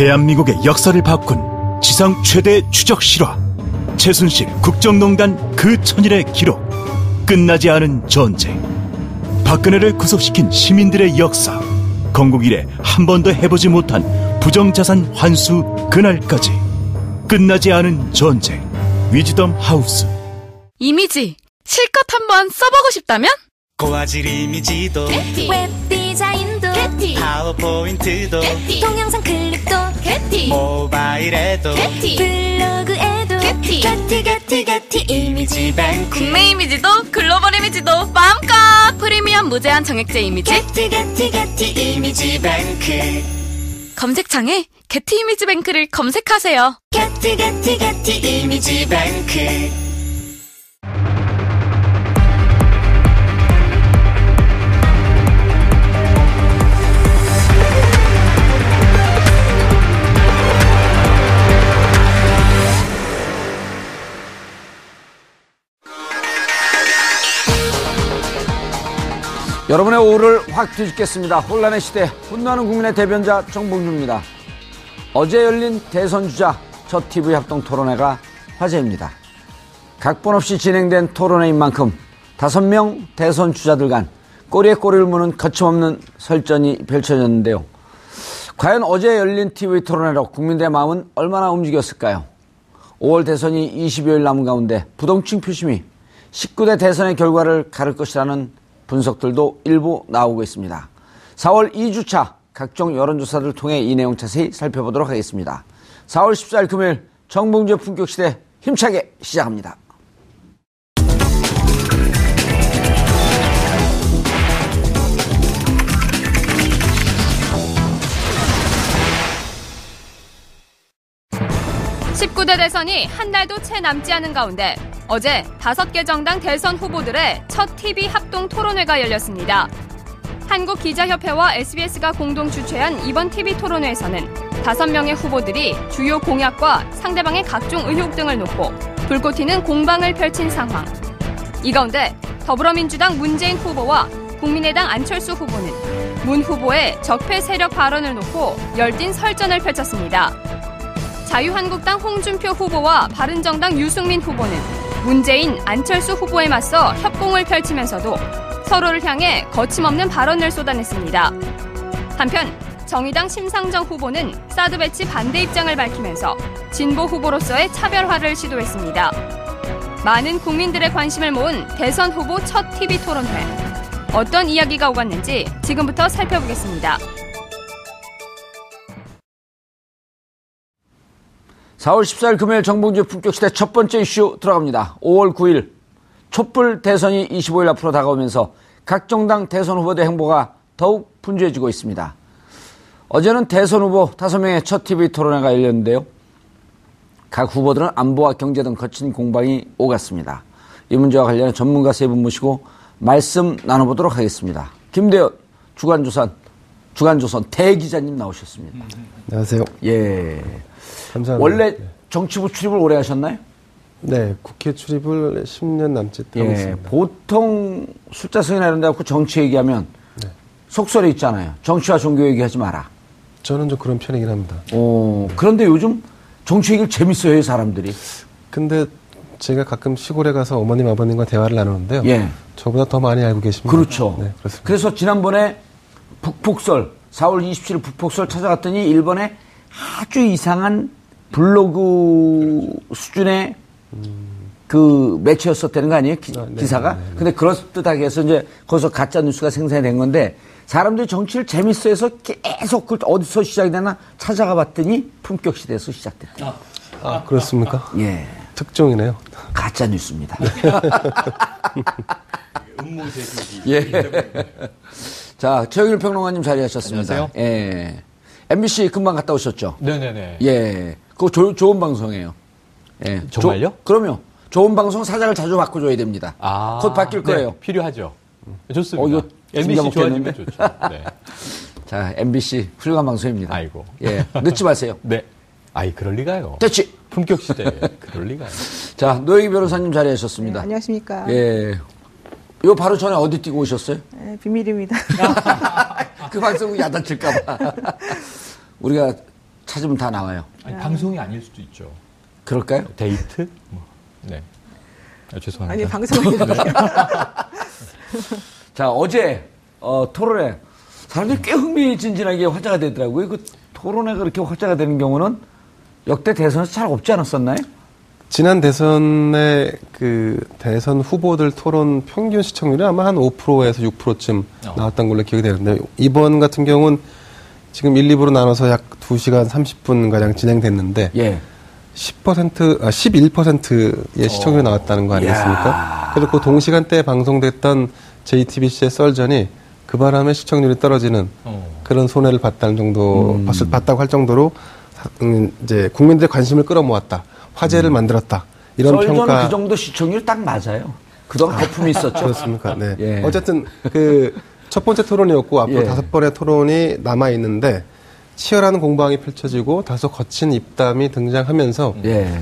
대한민국의 역사를 바꾼 지상 최대 추적 실화 최순실 국정농단 그 천일의 기록 끝나지 않은 전쟁 박근혜를 구속시킨 시민들의 역사 건국 이래 한 번도 해보지 못한 부정자산 환수 그날까지 끝나지 않은 전쟁 위즈덤 하우스. 이미지 실컷 한번 써보고 싶다면? 고화질 이미지도 웹 디자인도 게티. 파워포인트도 게티. 동영상 클립도 게티. 모바일에도 게티. 블로그에도 게티. 게티 게티 게티. 이미지 뱅크. 국내 이미지도 글로벌 이미지도 마음껏 프리미엄 무제한 정액제 이미지. 게티 게티 게티. 이미지 뱅크. 검색창에 게티 이미지 뱅크를 검색하세요. 게티 게티 게티. 이미지 뱅크 여러분의 오후를 확 뒤집겠습니다. 혼란의 시대, 혼나는 국민의 대변자 정봉주입니다. 어제 열린 대선 주자 첫 TV 합동 토론회가 화제입니다. 각본 없이 진행된 토론회인 만큼 다섯 명 대선 주자들 간 꼬리에 꼬리를 무는 거침없는 설전이 펼쳐졌는데요. 과연 어제 열린 TV 토론회로 국민들의 마음은 얼마나 움직였을까요? 5월 대선이 20여일 남은 가운데 부동층 표심이 19대 대선의 결과를 가를 것이라는 분석들도 일부 나오고 있습니다. 4월 2주차 각종 여론조사를 통해 이 내용 자세히 살펴보도록 하겠습니다. 4월 14일 금요일 정봉주의 품격시대 힘차게 시작합니다. 십구 대 대선이 한 달도 채 남지 않은 가운데 어제 다섯 개 정당 대선 후보들의 첫 TV 합동 토론회가 열렸습니다. 한국기자협회와 SBS가 공동 주최한 이번 TV 토론회에서는 다섯 명의 후보들이 주요 공약과 상대방의 각종 의혹 등을 놓고 불꽃 튀는 공방을 펼친 상황. 이 가운데 더불어민주당 문재인 후보와 국민의당 안철수 후보는 문 후보의 적폐 세력 발언을 놓고 열띤 설전을 펼쳤습니다. 자유한국당 홍준표 후보와 바른정당 유승민 후보는 문재인, 안철수 후보에 맞서 협공을 펼치면서도 서로를 향해 거침없는 발언을 쏟아냈습니다. 한편 정의당 심상정 후보는 사드 배치 반대 입장을 밝히면서 진보 후보로서의 차별화를 시도했습니다. 많은 국민들의 관심을 모은 대선 후보 첫 TV 토론회. 어떤 이야기가 오갔는지 지금부터 살펴보겠습니다. 4월 14일 금요일 정봉주의 품격시대 첫 번째 이슈 들어갑니다. 5월 9일 촛불 대선이 25일 앞으로 다가오면서 각 정당 대선 후보들 행보가 더욱 분주해지고 있습니다. 어제는 대선 후보 5명의 첫 TV 토론회가 열렸는데요. 각 후보들은 안보와 경제 등 거친 공방이 오갔습니다. 이 문제와 관련해 전문가 세 분 모시고 말씀 나눠보도록 하겠습니다. 김대현 주간조선 주간조선 대기자님 나오셨습니다. 안녕하세요. 예. 감사합니다. 원래 정치부 출입을 오래 하셨나요? 네, 국회 출입을 10년 남짓 하고 예. 있습니다. 보통 숫자 승이나 이런 데 갖고 정치 얘기하면 네. 속설이 있잖아요. 정치와 종교 얘기하지 마라. 저는 좀 그런 편이긴 합니다. 어, 그런데 요즘 정치 얘기를 재밌어요, 해 사람들이. 근데 제가 가끔 시골에 가서 어머님, 아버님과 대화를 나누는데요. 예. 저보다 더 많이 알고 계십니다. 그렇죠. 네, 그렇습니다. 그래서 지난번에 북폭설, 4월 27일 북폭설 찾아갔더니 일본에 아주 이상한 블로그 수준의 그 매체였었다는 거 아니에요? 기, 아, 네, 사가 네, 네, 네. 근데 그럴듯하게 해서 이제 거기서 가짜 뉴스가 생산이 된 건데 사람들이 정치를 재밌어 해서 계속 그 어디서 시작이 되나 찾아가 봤더니 품격 시대에서 시작됐다. 아, 그렇습니까? 예. 특종이네요. 가짜 뉴스입니다. 예. 자, 최영일 평론가님 자리하셨습니다. 안녕하세요. 예. MBC 금방 갔다 오셨죠? 네네네. 예. 그거 조- 좋은 방송이에요. 예. 정말요? 조- 그럼요. 좋은 방송 사장을 자주 바꿔줘야 됩니다. 아, 곧 바뀔 네, 거예요. 필요하죠. 좋습니다. 어, 이거 MBC 좋아지면? 좋죠. 네. 자, MBC 훌륭한 방송입니다. 아이고. 예. 늦지 마세요. 네. 아이, 그럴 리가요. 됐지? 품격 시대 그럴 리가요. 자, 노영희 변호사님 자리하셨습니다. 네, 안녕하십니까. 예. 요 바로 전에 어디 뛰고 오셨어요? 네, 비밀입니다. 그 방송 야단칠까봐. 우리가 찾으면 다 나와요. 아니, 방송이 아닐 수도 있죠. 그럴까요? 데이트? 뭐. 네. 아, 죄송합니다. 아니 방송이 자, 어제 어, 토론회 사람들이 꽤 흥미진진하게 화제가 되더라고요. 그 토론회가 그렇게 화제가 되는 경우는 역대 대선에서 잘 없지 않았었나요? 지난 대선의 그 대선 후보들 토론 평균 시청률이 아마 한 5%에서 6%쯤 어. 나왔던 걸로 기억이 되는데 이번 같은 경우는 지금 1, 2부로 나눠서 약 2시간 30분 가량 진행됐는데 예. 10% 아, 11%의 시청률이 나왔다는 거 아니겠습니까? 그래서 그 동시간대에 방송됐던 JTBC의 썰전이 그 바람에 시청률이 떨어지는 어. 그런 손해를 봤다는 정도 봤- 봤다고 할 정도로 사- 음, 이제 국민들의 관심을 끌어모았다 화제를 만들었다 이런 평가 그 정도 시청률 딱 맞아요. 그동안 거품이 있었죠. 그렇습니까? 네. 예. 어쨌든 그 첫 번째 토론이었고 앞으로 예. 다섯 번의 토론이 남아 있는데 치열한 공방이 펼쳐지고 다소 거친 입담이 등장하면서 예.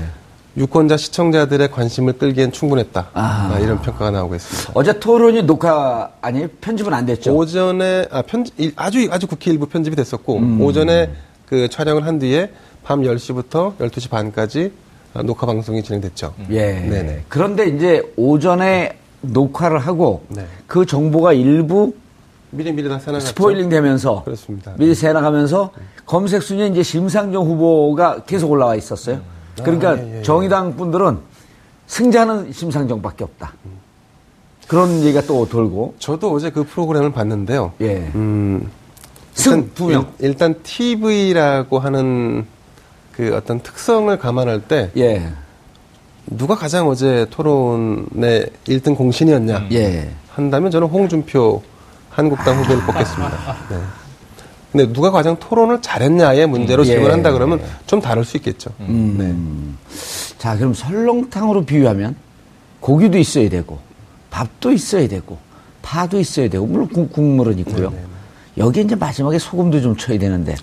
유권자 시청자들의 관심을 끌기엔 충분했다 아. 아, 이런 평가가 나오고 있습니다. 어제 토론이 녹화 아니 편집은 안 됐죠. 오전에 아 편집 일- 아주 아주 국회 일부 편집이 됐었고 음. 오전에 그 촬영을 한 뒤에 밤 10시부터 12시 반까지 아, 녹화 방송이 진행됐죠. 예. 네네. 그런데 이제 오전에 녹화를 하고 네. 그 정보가 일부 미리 미리 다 생각했죠. 스포일링 되면서 그렇습니다. 미리 새 나가면서 검색 순위에 이제 심상정 후보가 계속 올라와 있었어요. 그러니까 예, 예, 예. 정의당 분들은 승자는 심상정밖에 없다. 그런 얘기가 또 돌고 저도 어제 그 프로그램을 봤는데요. 예. 음, 승 일단, 두 명. 일, 단 TV라고 하는 그 어떤 특성을 감안할 때 예. 누가 가장 어제 토론의 1등 공신이었냐 예. 한다면 저는 홍준표 한국당 후보를 뽑겠습니다. 네. 근데 누가 가장 토론을 잘했냐의 문제로 음, 예. 질문한다 그러면 좀 다를 수 있겠죠. 음. 자, 그럼 설렁탕으로 비유하면 고기도 있어야 되고 밥도 있어야 되고 파도 있어야 되고 물론 국- 국물은 있고요. 여기 이제 마지막에 소금도 좀 쳐야 되는데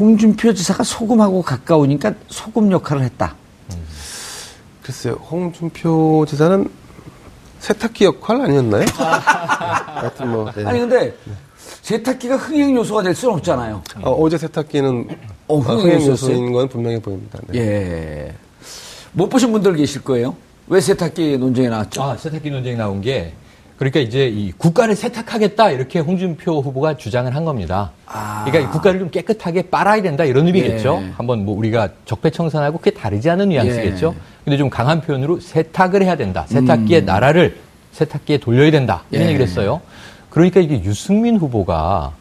홍준표 지사가 소금하고 가까우니까 소금 역할을 했다. 글쎄요, 홍준표 지사는 세탁기 역할 아니었나요? 하여튼 뭐. 네. 아니 근데 세탁기가 흥행 요소가 될 수는 없잖아요. 어, 제 세탁기는 어, 어, 흥행 흥행? 요소인 건 분명해 보입니다. 네. 예. 못 보신 분들 계실 거예요. 왜 세탁기 논쟁이 나왔죠? 아, 세탁기 논쟁이 나온 게 그러니까 이제 이 국가를 세탁하겠다 이렇게 홍준표 후보가 주장을 한 겁니다. 아. 그러니까 이 국가를 좀 깨끗하게 빨아야 된다 이런 의미겠죠. 예. 한번 뭐 우리가 적폐청산하고 그게 다르지 않은 뉘앙스겠죠. 예. 근데 좀 강한 표현으로 세탁을 해야 된다. 세탁기의 나라를 세탁기에 돌려야 된다. 이런 음. 예. 얘기를 했어요. 그러니까 이게 유승민 후보가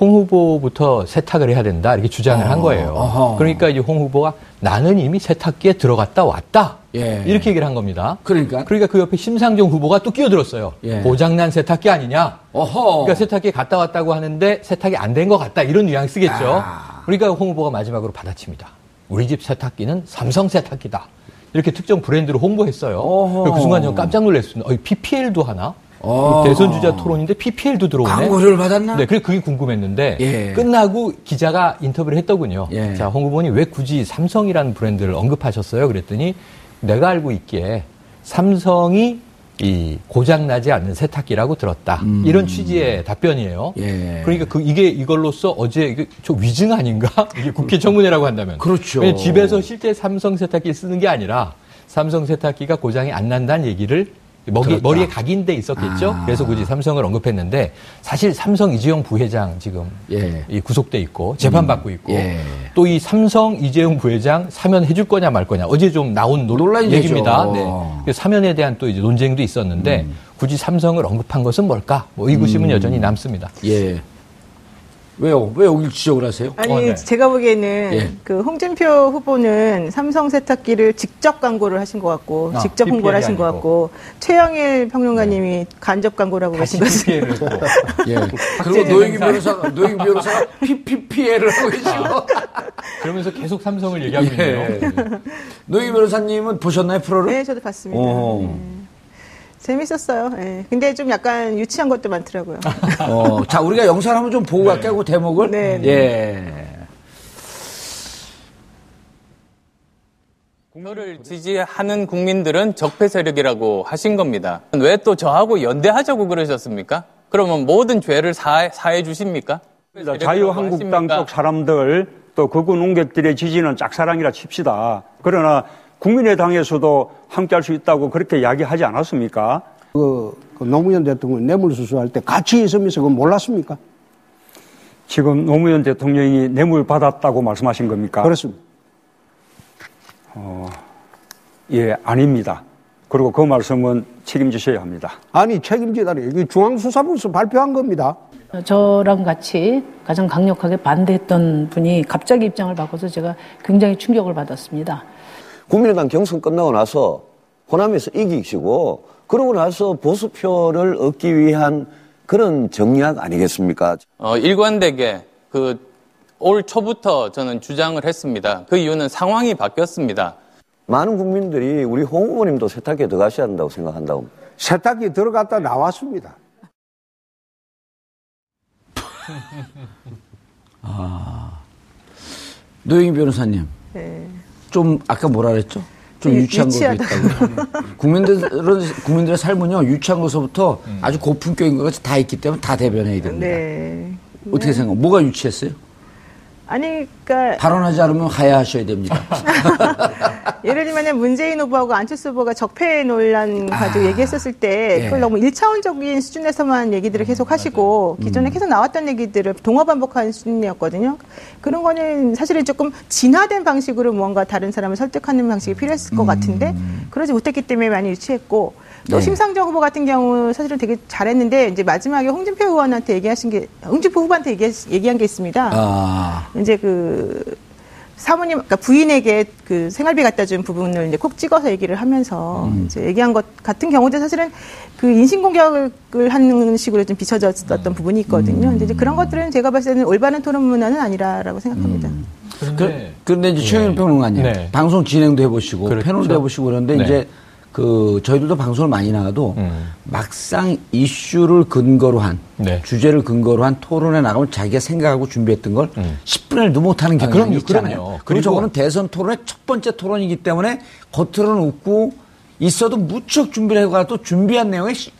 홍 후보부터 세탁을 해야 된다 이렇게 주장을 한 거예요. 어허. 그러니까 이제 홍 후보가 나는 이미 세탁기에 들어갔다 왔다. 예. 이렇게 얘기를 한 겁니다. 그러니까 그러니까 그 옆에 심상정 후보가 또 끼어들었어요. 예. 고장난 세탁기 아니냐? 어허. 그러니까 세탁기에 갔다 왔다고 하는데 세탁이 안 된 것 같다 이런 뉘앙스겠죠. 아. 그러니까 홍 후보가 마지막으로 받아칩니다. 우리 집 세탁기는 삼성 세탁기다. 이렇게 특정 브랜드로 홍보했어요. 어허. 그 순간 저는 깜짝 놀랐습니다. 어, PPL도 하나? 어. 대선 주자 토론인데 PPL도 들어오네. 광고를 받았나? 네, 그래 그게 궁금했는데 예. 끝나고 기자가 인터뷰를 했더군요. 예. 자, 홍 후보님 왜 굳이 삼성이라는 브랜드를 언급하셨어요? 그랬더니 내가 알고 있기에 삼성이 이 고장 나지 않는 세탁기라고 들었다. 이런 취지의 답변이에요. 음. 예. 그러니까 그 이게 이걸로써 어제 이게 저 위증 아닌가? 이게 국회 청문회라고 한다면. 그렇죠. 집에서 실제 삼성 세탁기를 쓰는 게 아니라 삼성 세탁기가 고장이 안 난다는 얘기를 머리, 들었다. 머리에 각인돼 있었겠죠. 아. 그래서 굳이 삼성을 언급했는데 사실 삼성 이재용 부회장 지금 예. 이 구속돼 있고 재판받고 있고 예. 또이 삼성 이재용 부회장 사면 해줄 거냐 말 거냐 어제 좀 나온 노- 논란이 얘기입니다. 네. 그래서 사면에 대한 또 이제 논쟁도 있었는데 음. 굳이 삼성을 언급한 것은 뭘까? 뭐 의구심은 여전히 남습니다. 예. 왜요? 왜 여기 지적을 하세요? 아니 어, 네. 제가 보기에는 예. 그 홍준표 후보는 삼성 세탁기를 직접 광고를 하신 것 같고 아, 직접 홍보를 하신 것 아니고. 같고 최영일 평론가님이 간접 광고라고 하신 또 예. 그리고 노영희 변호사, 노영희 변호사가 PPPL을 하고 계시고. 그러면서 계속 삼성을 얘기하고 예. 있네요. 노영희 변호사님은 보셨나요, 프로를? 네 저도 봤습니다. 어. 네. 재밌었어요. 예. 근데 좀 약간 유치한 것도 많더라고요. 어, 자, 우리가 영상을 한번 좀 보고 갈게요, 그 대목을. 네, 네. 예. 저를 지지하는 국민들은 적폐 세력이라고 하신 겁니다. 왜 또 저하고 연대하자고 그러셨습니까? 그러면 모든 죄를 사, 사해 주십니까? 자유한국당 쪽 사람들 또 극우 농객들의 지지는 짝사랑이라 칩시다. 그러나 국민의당에서도 함께 할 수 있다고 그렇게 이야기하지 않았습니까? 그, 그 노무현 대통령 뇌물수수할 때 같이 있으면서 그거 몰랐습니까? 지금 노무현 대통령이 뇌물 받았다고 말씀하신 겁니까? 그렇습니다. 어, 예, 아닙니다. 그리고 그 말씀은 책임지셔야 합니다. 아니 책임지다니 이게 중앙수사부에서 발표한 겁니다. 저랑 같이 가장 강력하게 반대했던 분이 갑자기 입장을 바꿔서 제가 굉장히 충격을 받았습니다. 국민의당 경선 끝나고 나서 호남에서 이기시고 그러고 나서 보수표를 얻기 위한 그런 정략 아니겠습니까? 어, 일관되게 그 올 초부터 저는 주장을 했습니다. 그 이유는 상황이 바뀌었습니다. 많은 국민들이 우리 홍 후보님도 세탁기에 들어가셔야 한다고 생각한다고. 세탁기 들어갔다 나왔습니다. 아. 노영희 변호사님. 네. 좀 아까 뭐라 그랬죠? 좀 유- 유치한 것도 유치하다. 있다고. 국민들은 국민들의 삶은요 유치한 것서부터 아주 고품격인 것까지 다 있기 때문에 다 대변해야 됩니다. 네. 어떻게 생각? 뭐가 유치했어요? 아니, 그러니까 발언하지 않으면 하야하셔야 됩니다. 예를 들면 문재인 후보하고 안철수 후보가 적폐 논란 가지고 얘기했었을 때 예. 그걸 너무 일차원적인 수준에서만 얘기들을 계속 하시고 기존에 계속 나왔던 얘기들을 동화 반복하는 수준이었거든요. 그런 거는 사실은 조금 진화된 방식으로 무언가 다른 사람을 설득하는 방식이 필요했을 것 같은데 그러지 못했기 때문에 많이 유치했고 또 네. 심상정 후보 같은 경우 사실은 되게 잘했는데 이제 마지막에 홍준표 의원한테 얘기하신 게 홍준표 후보한테 얘기, 얘기한 게 있습니다. 아, 이제 그 사모님, 그러니까 부인에게 그 생활비 갖다 준 부분을 이제 콕 찍어서 얘기를 하면서 음. 이제 얘기한 것 같은 경우도 사실은 그 인신공격을 하는 식으로 좀 비춰졌었던 부분이 있거든요. 근데 이제 그런 것들은 제가 봤을 때는 올바른 토론 문화는 아니라라고 생각합니다. 그, 그런데 이제 최영일 평론가님 네. 방송 진행도 해보시고 그렇죠. 패널도 해보시고 그러는데 네. 이제 그 저희들도 방송을 많이 나가도 음. 막상 이슈를 근거로 한 네. 주제를 근거로 한 토론에 나가면 자기가 생각하고 준비했던 걸 10분의 1도 못하는 아, 경향이 그럼요, 있잖아요. 그럼요. 그리고 그리고 저거는 대선 토론의 첫 번째 토론이기 때문에 겉으로는 웃고 있어도 무척 준비를 해가도 준비한 내용에 시-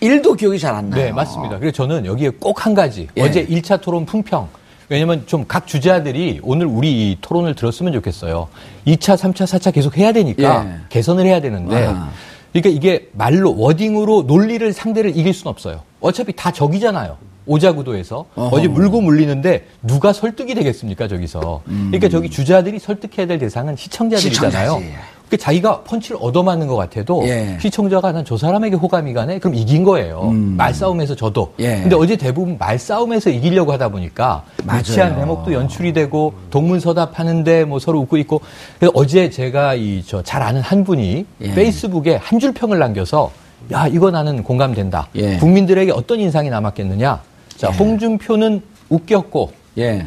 1도 기억이 잘 안 나요. 네, 맞습니다. 그래서 저는 여기에 꼭 한 가지. 예. 어제 1차 토론 품평. 왜냐면 좀 각 주자들이 오늘 우리 이 토론을 들었으면 좋겠어요. 2차, 3차, 4차 계속 해야 되니까 예. 개선을 해야 되는데. 아. 그러니까 이게 말로, 워딩으로 논리를 상대를 이길 수는 없어요. 어차피 다 적이잖아요. 오자구도에서. 어제 물고 물리는데 누가 설득이 되겠습니까, 저기서. 그러니까 저기 주자들이 설득해야 될 대상은 시청자들이잖아요. 음. 시청자지. 그 자기가 펀치를 얻어맞는 것 같아도 예. 시청자가 난 저 사람에게 호감이 가네? 그럼 이긴 거예요. 말싸움에서 저도. 음. 예. 근데 어제 대부분 말싸움에서 이기려고 하다 보니까 맞아요. 유치한 대목도 연출이 되고 동문서답하는데 뭐 서로 웃고 있고. 그래서 어제 제가 이 저 잘 아는 한 분이 예. 페이스북에 한 줄 평을 남겨서 야 이거 나는 공감된다. 예. 국민들에게 어떤 인상이 남았겠느냐. 자 예. 홍준표는 웃겼고 예,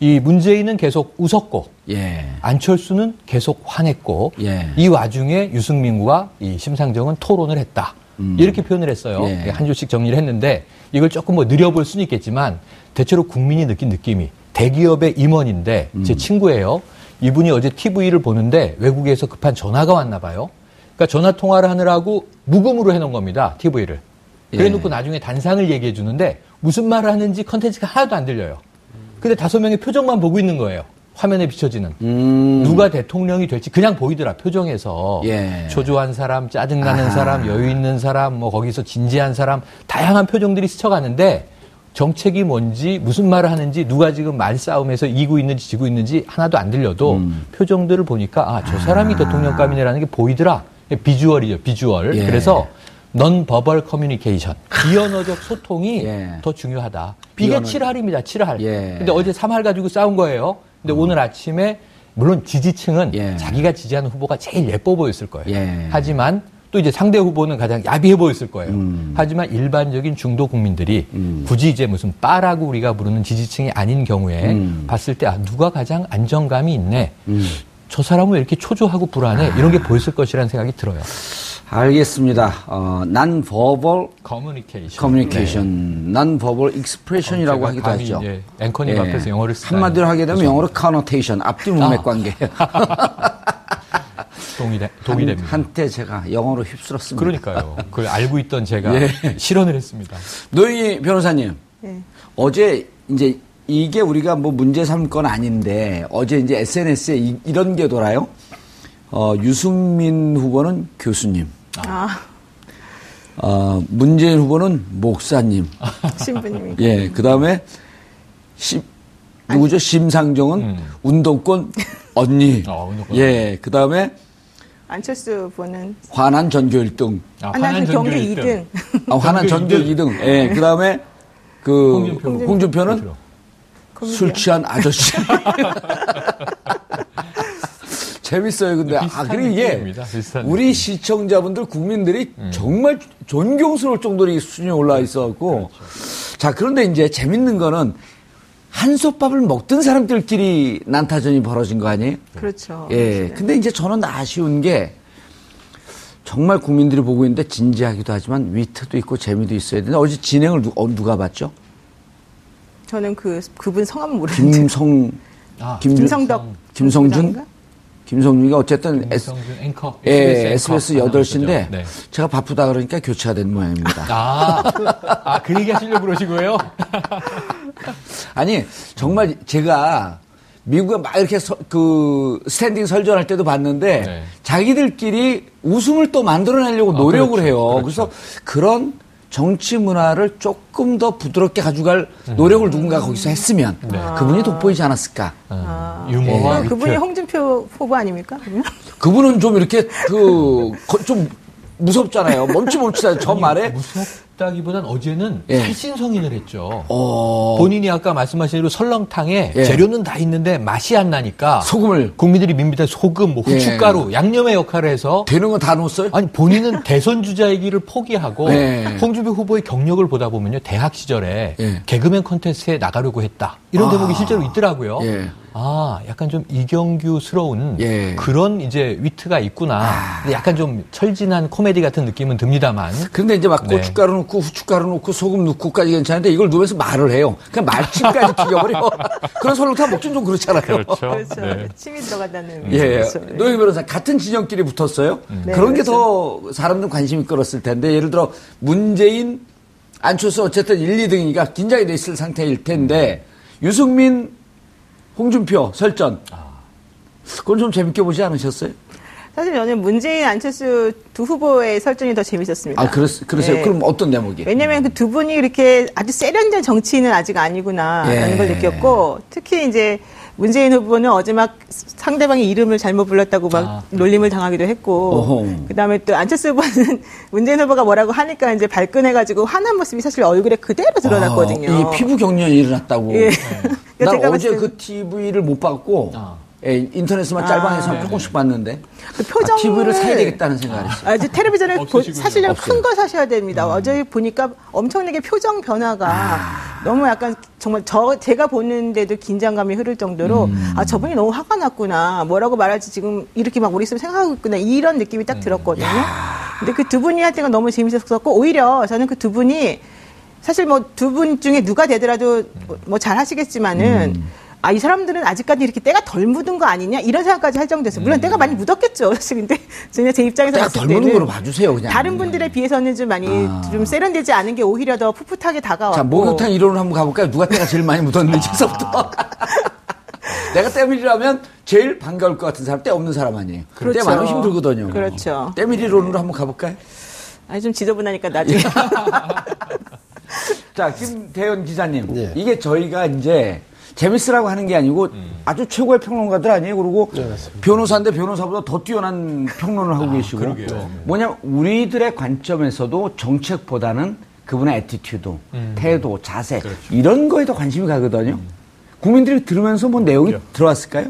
이 문재인은 계속 웃었고 예, 안철수는 계속 화냈고 예. 이 와중에 유승민과 이 심상정은 토론을 했다. 이렇게 표현을 했어요. 음. 예. 한 줄씩 정리를 했는데 이걸 조금 뭐 느려볼 수는 있겠지만 대체로 국민이 느낀 느낌이 대기업의 임원인데 음. 제 친구예요. 이분이 어제 TV를 보는데 외국에서 급한 전화가 왔나 봐요. 그러니까 전화 통화를 하느라고 무금으로 해놓은 겁니다. TV를. 그래 예. 놓고 나중에 단상을 얘기해 주는데 무슨 말을 하는지 컨텐츠가 하나도 안 들려요. 근데 다섯 명의 표정만 보고 있는 거예요. 화면에 비춰지는. 음. 누가 대통령이 될지 그냥 보이더라 표정에서 예. 초조한 사람, 짜증나는 아하. 사람, 여유 있는 사람, 뭐 거기서 진지한 사람 다양한 표정들이 스쳐가는데 정책이 뭔지 무슨 말을 하는지 누가 지금 말싸움에서 이기고 있는지 지고 있는지 하나도 안 들려도 음. 표정들을 보니까 아 저 사람이 대통령감이네라는 게 보이더라 비주얼이죠 비주얼 예. 그래서 넌 버벌 커뮤니케이션 비언어적 소통이 예. 더 중요하다 이게 비언어- 7할입니다 7할 예. 근데 어제 3할 가지고 싸운 거예요 근데 오늘 아침에 물론 지지층은 예. 자기가 지지하는 후보가 제일 예뻐 보였을 거예요. 예. 하지만 또 이제 상대 후보는 가장 야비해 보였을 거예요. 음. 하지만 일반적인 중도 국민들이 굳이 이제 무슨 빠라고 우리가 부르는 지지층이 아닌 경우에 음. 봤을 때 아, 누가 가장 안정감이 있네. 음. 저 사람은 왜 이렇게 초조하고 불안해? 이런 게 보였을 것이라는 생각이 들어요. 알겠습니다. 어, non verbal 커뮤니케이션. communication, non verbal expression이라고 제가 하기도 하죠. 이제 앵커님 앞에서 영어를. 한마디로 하게 되면. 영어로 connotation, 앞뒤 문맥 아. 관계. 동의돼, 동의됩니다. 한 때 제가 영어로 휩쓸었습니다. 그러니까요. 그걸 알고 있던 제가 예. 실언을 했습니다. 노영희 변호사님, 네. 어제 이제 이게 우리가 뭐 문제 삼을 건 아닌데 어제 이제 SNS에 이, 이런 게 돌아요. 어, 유승민 후보는 교수님, 아, 어, 문재인 후보는 목사님, 신부님이. 예, 그 다음에 심, 누구죠? 심상정은 운동권 언니, 어, 운동권 예, 그 다음에 안철수 후보는 화난 전교 1등, 아, 하나는 경기 2등. 아, 화난 전교 2등, 예, 그 다음에 그 홍준표. 홍준표는 술 취한 아저씨. 재밌어요, 근데. 아, 그리고 이게 우리 시청자분들, 국민들이 정말 존경스러울 정도로 이 수준이 올라와 있어 갖고. 자, 그런데 이제 재밌는 거는 한솥밥을 먹던 사람들끼리 난타전이 벌어진 거 아니에요? 그렇죠. 예. 근데 이제 저는 아쉬운 게 정말 국민들이 보고 있는데 진지하기도 하지만 위트도 있고 재미도 있어야 되는데 어제 진행을 누, 어, 누가 봤죠? 저는 그 그분 성함 모르는데. 김성 아, 김, 김성덕 김성준? 김성준이가 어쨌든 S, 김성준 앵커 예, SBS SBS 앵커 8시인데 하는 거죠. 네. 제가 바쁘다 그러니까 교체가 된 모양입니다. 아, 아, 그 얘기 하시려고 그러시고요. 아니 정말 제가 미국에 막 이렇게 서- 그 standing 설전할 때도 봤는데 네. 자기들끼리 웃음을 또 만들어내려고 아, 노력을 그렇죠. 해요. 그렇죠. 그래서 그런 정치 문화를 조금 더 부드럽게 가져갈 노력을 누군가 거기서 했으면 음. 네. 그분이 돋보이지 않았을까. 어, 유머와 그- 그분이 위트. 홍준표 후보 아닙니까? 그러면? 그분은 좀 이렇게 그 좀 무섭잖아요. 멈칫멈칫하죠. 저 말에 무섭다기보단 어제는 예. 살신성인을 했죠. 어, 본인이 아까 말씀하신 대로 설렁탕에 예. 재료는 다 있는데 맛이 안 나니까 소금을 국민들이 밋밋한 소금, 뭐 후춧가루, 양념의 역할을 해서 되는 건 다 넣었어요? 아니 본인은 대선 주자이기를 포기하고 네. 홍준표 후보의 경력을 보다 보면요 대학 시절에 예. 개그맨 콘테스트에 나가려고 했다 이런 아. 대목이 실제로 있더라고요. 예. 아 약간 좀 이경규스러운 예. 그런 이제 위트가 있구나. 근데 약간 좀 철진한 코미디 같은 느낌은 듭니다만. 근데 이제 막 네. 고춧가루 넣고 후춧가루 넣고 소금 넣고까지 괜찮은데 이걸 넣으면서 말을 해요. 그냥 말침까지 튀겨버려. 그런 설렁탕 먹긴 좀 그렇잖아요. 그렇죠. 네. 침이 들어간다는. 예, 그렇죠. 노영희 변호사 같은 진영끼리 붙었어요. 네, 그런 게 그렇죠. 더 사람들 관심이 끌었을 텐데 예를 들어 문재인 안철수 어쨌든 1, 2등이니까 긴장이 돼 있을 상태일 텐데 유승민 홍준표 설전 그건 좀 재밌게 보지 않으셨어요? 사실 저는 문재인, 안철수 두 후보의 설전이 더 재밌었습니다. 아 그렇, 그러세요? 예. 그럼 어떤 대목이? 왜냐면 그 두 분이 이렇게 아주 세련된 정치인은 아직 아니구나라는 예. 걸 느꼈고 특히 이제 문재인 후보는 어제 막 상대방의 이름을 잘못 불렀다고 막 아, 놀림을 당하기도 했고 어허. 그다음에 또 안철수 후보는 문재인 후보가 뭐라고 하니까 이제 발끈해가지고 화난 모습이 사실 얼굴에 그대로 드러났거든요. 아, 이 피부 경련이 일어났다고. 예. 난 제가 어제 봤을 때그 TV를 못 봤고 아. 예, 인터넷에만 짤방에서 아. 조금씩 봤는데 그 표정을 아, TV를 사야 되겠다는 생각을 했어요. 아, 이제 없으시군요. 사실은. 큰 거 사셔야 됩니다. 어제 보니까 엄청나게 표정 변화가 아. 너무 약간 정말 저 제가 보는데도 긴장감이 흐를 정도로 음. 아 저분이 너무 화가 났구나. 뭐라고 말할지 지금 이렇게 막 머릿속에 생각하고 있구나. 이런 느낌이 음. 딱 들었거든요. 근데 그 두 분이 할 때가 너무 재밌었었고 오히려 저는 그 두 분이 사실 뭐 두 분 중에 누가 되더라도 뭐 잘 하시겠지만은 음. 아, 이 사람들은 아직까지 이렇게 때가 덜 묻은 거 아니냐? 이런 생각까지 할 정도였어요. 물론 때가 많이 묻었겠죠. 사실 근데 저는 제 입장에서 음. 때가 봤을 덜 때는 묻은 거로 봐주세요, 그냥. 다른 분들에 비해서는 좀 많이 아. 좀 세련되지 않은 게 오히려 더 풋풋하게 다가왔고. 자, 목욕탕 이론을 한번 가볼까요? 누가 때가 제일 많이 묻었는지서부터. 내가 때밀이라면 제일 반가울 것 같은 사람, 때 없는 사람 아니에요. 때 그렇죠. 많으면 힘들거든요. 그렇죠. 때밀 이론으로 한번 가볼까요? 아니 좀 지저분하니까 나중에. 자, 김대현 기자님. 예. 이게 저희가 이제 재밌으라고 하는 게 아니고 아주 최고의 평론가들 아니에요. 그리고 변호사인데 변호사보다 더 뛰어난 평론을 하고 계시고. 그러게요. 뭐냐면 우리들의 관점에서도 정책보다는 그분의 attitude, 태도, 자세 이런 거에 더 관심이 가거든요. 국민들이 들으면서 뭐 내용이 들어왔을까요?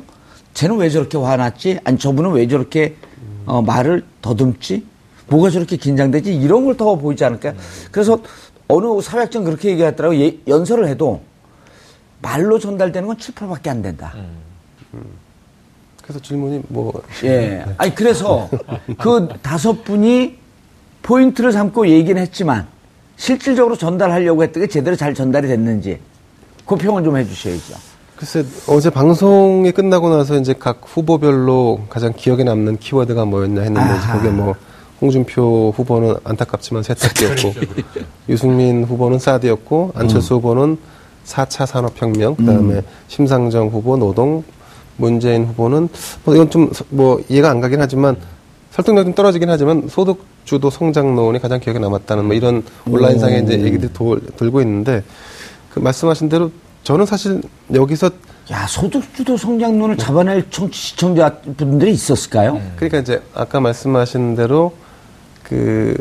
쟤는 왜 저렇게 화났지? 아니 저분은 왜 저렇게 어, 말을 더듬지? 뭐가 저렇게 긴장되지? 이런 걸 더 보이지 않을까요? 그래서 어느 사회학자는 그렇게 얘기하더라고요. 예- 연설을 해도 말로 전달되는 건 7, 8밖에 안 된다. 그래서 질문이 뭐 예. 아니, 그래서 그 다섯 분이 포인트를 삼고 얘기는 했지만 실질적으로 전달하려고 했던 게 제대로 잘 전달이 됐는지 그 평을 좀 해주셔야죠. 글쎄 어제 방송이 끝나고 나서 이제 각 후보별로 가장 기억에 남는 키워드가 뭐였냐 했는데. 거기에 뭐 홍준표 후보는 안타깝지만 세탁기였고 유승민 후보는 사드였고 안철수 후보는 4차 산업혁명, 그 다음에 심상정 후보, 노동, 문재인 후보는 뭐 이건 좀 뭐 이해가 안 가긴 하지만 설득력이 좀 떨어지긴 하지만 소득 주도 성장론이 가장 기억에 남았다는 뭐 이런 온라인상에 이제 얘기들이 돌, 돌고 있는데 그 말씀하신 대로 저는 사실 여기서 야 소득주도 성장론을 잡아낼 청취 시청자분들이 있었을까요? 그러니까 이제 아까 말씀하신 대로 그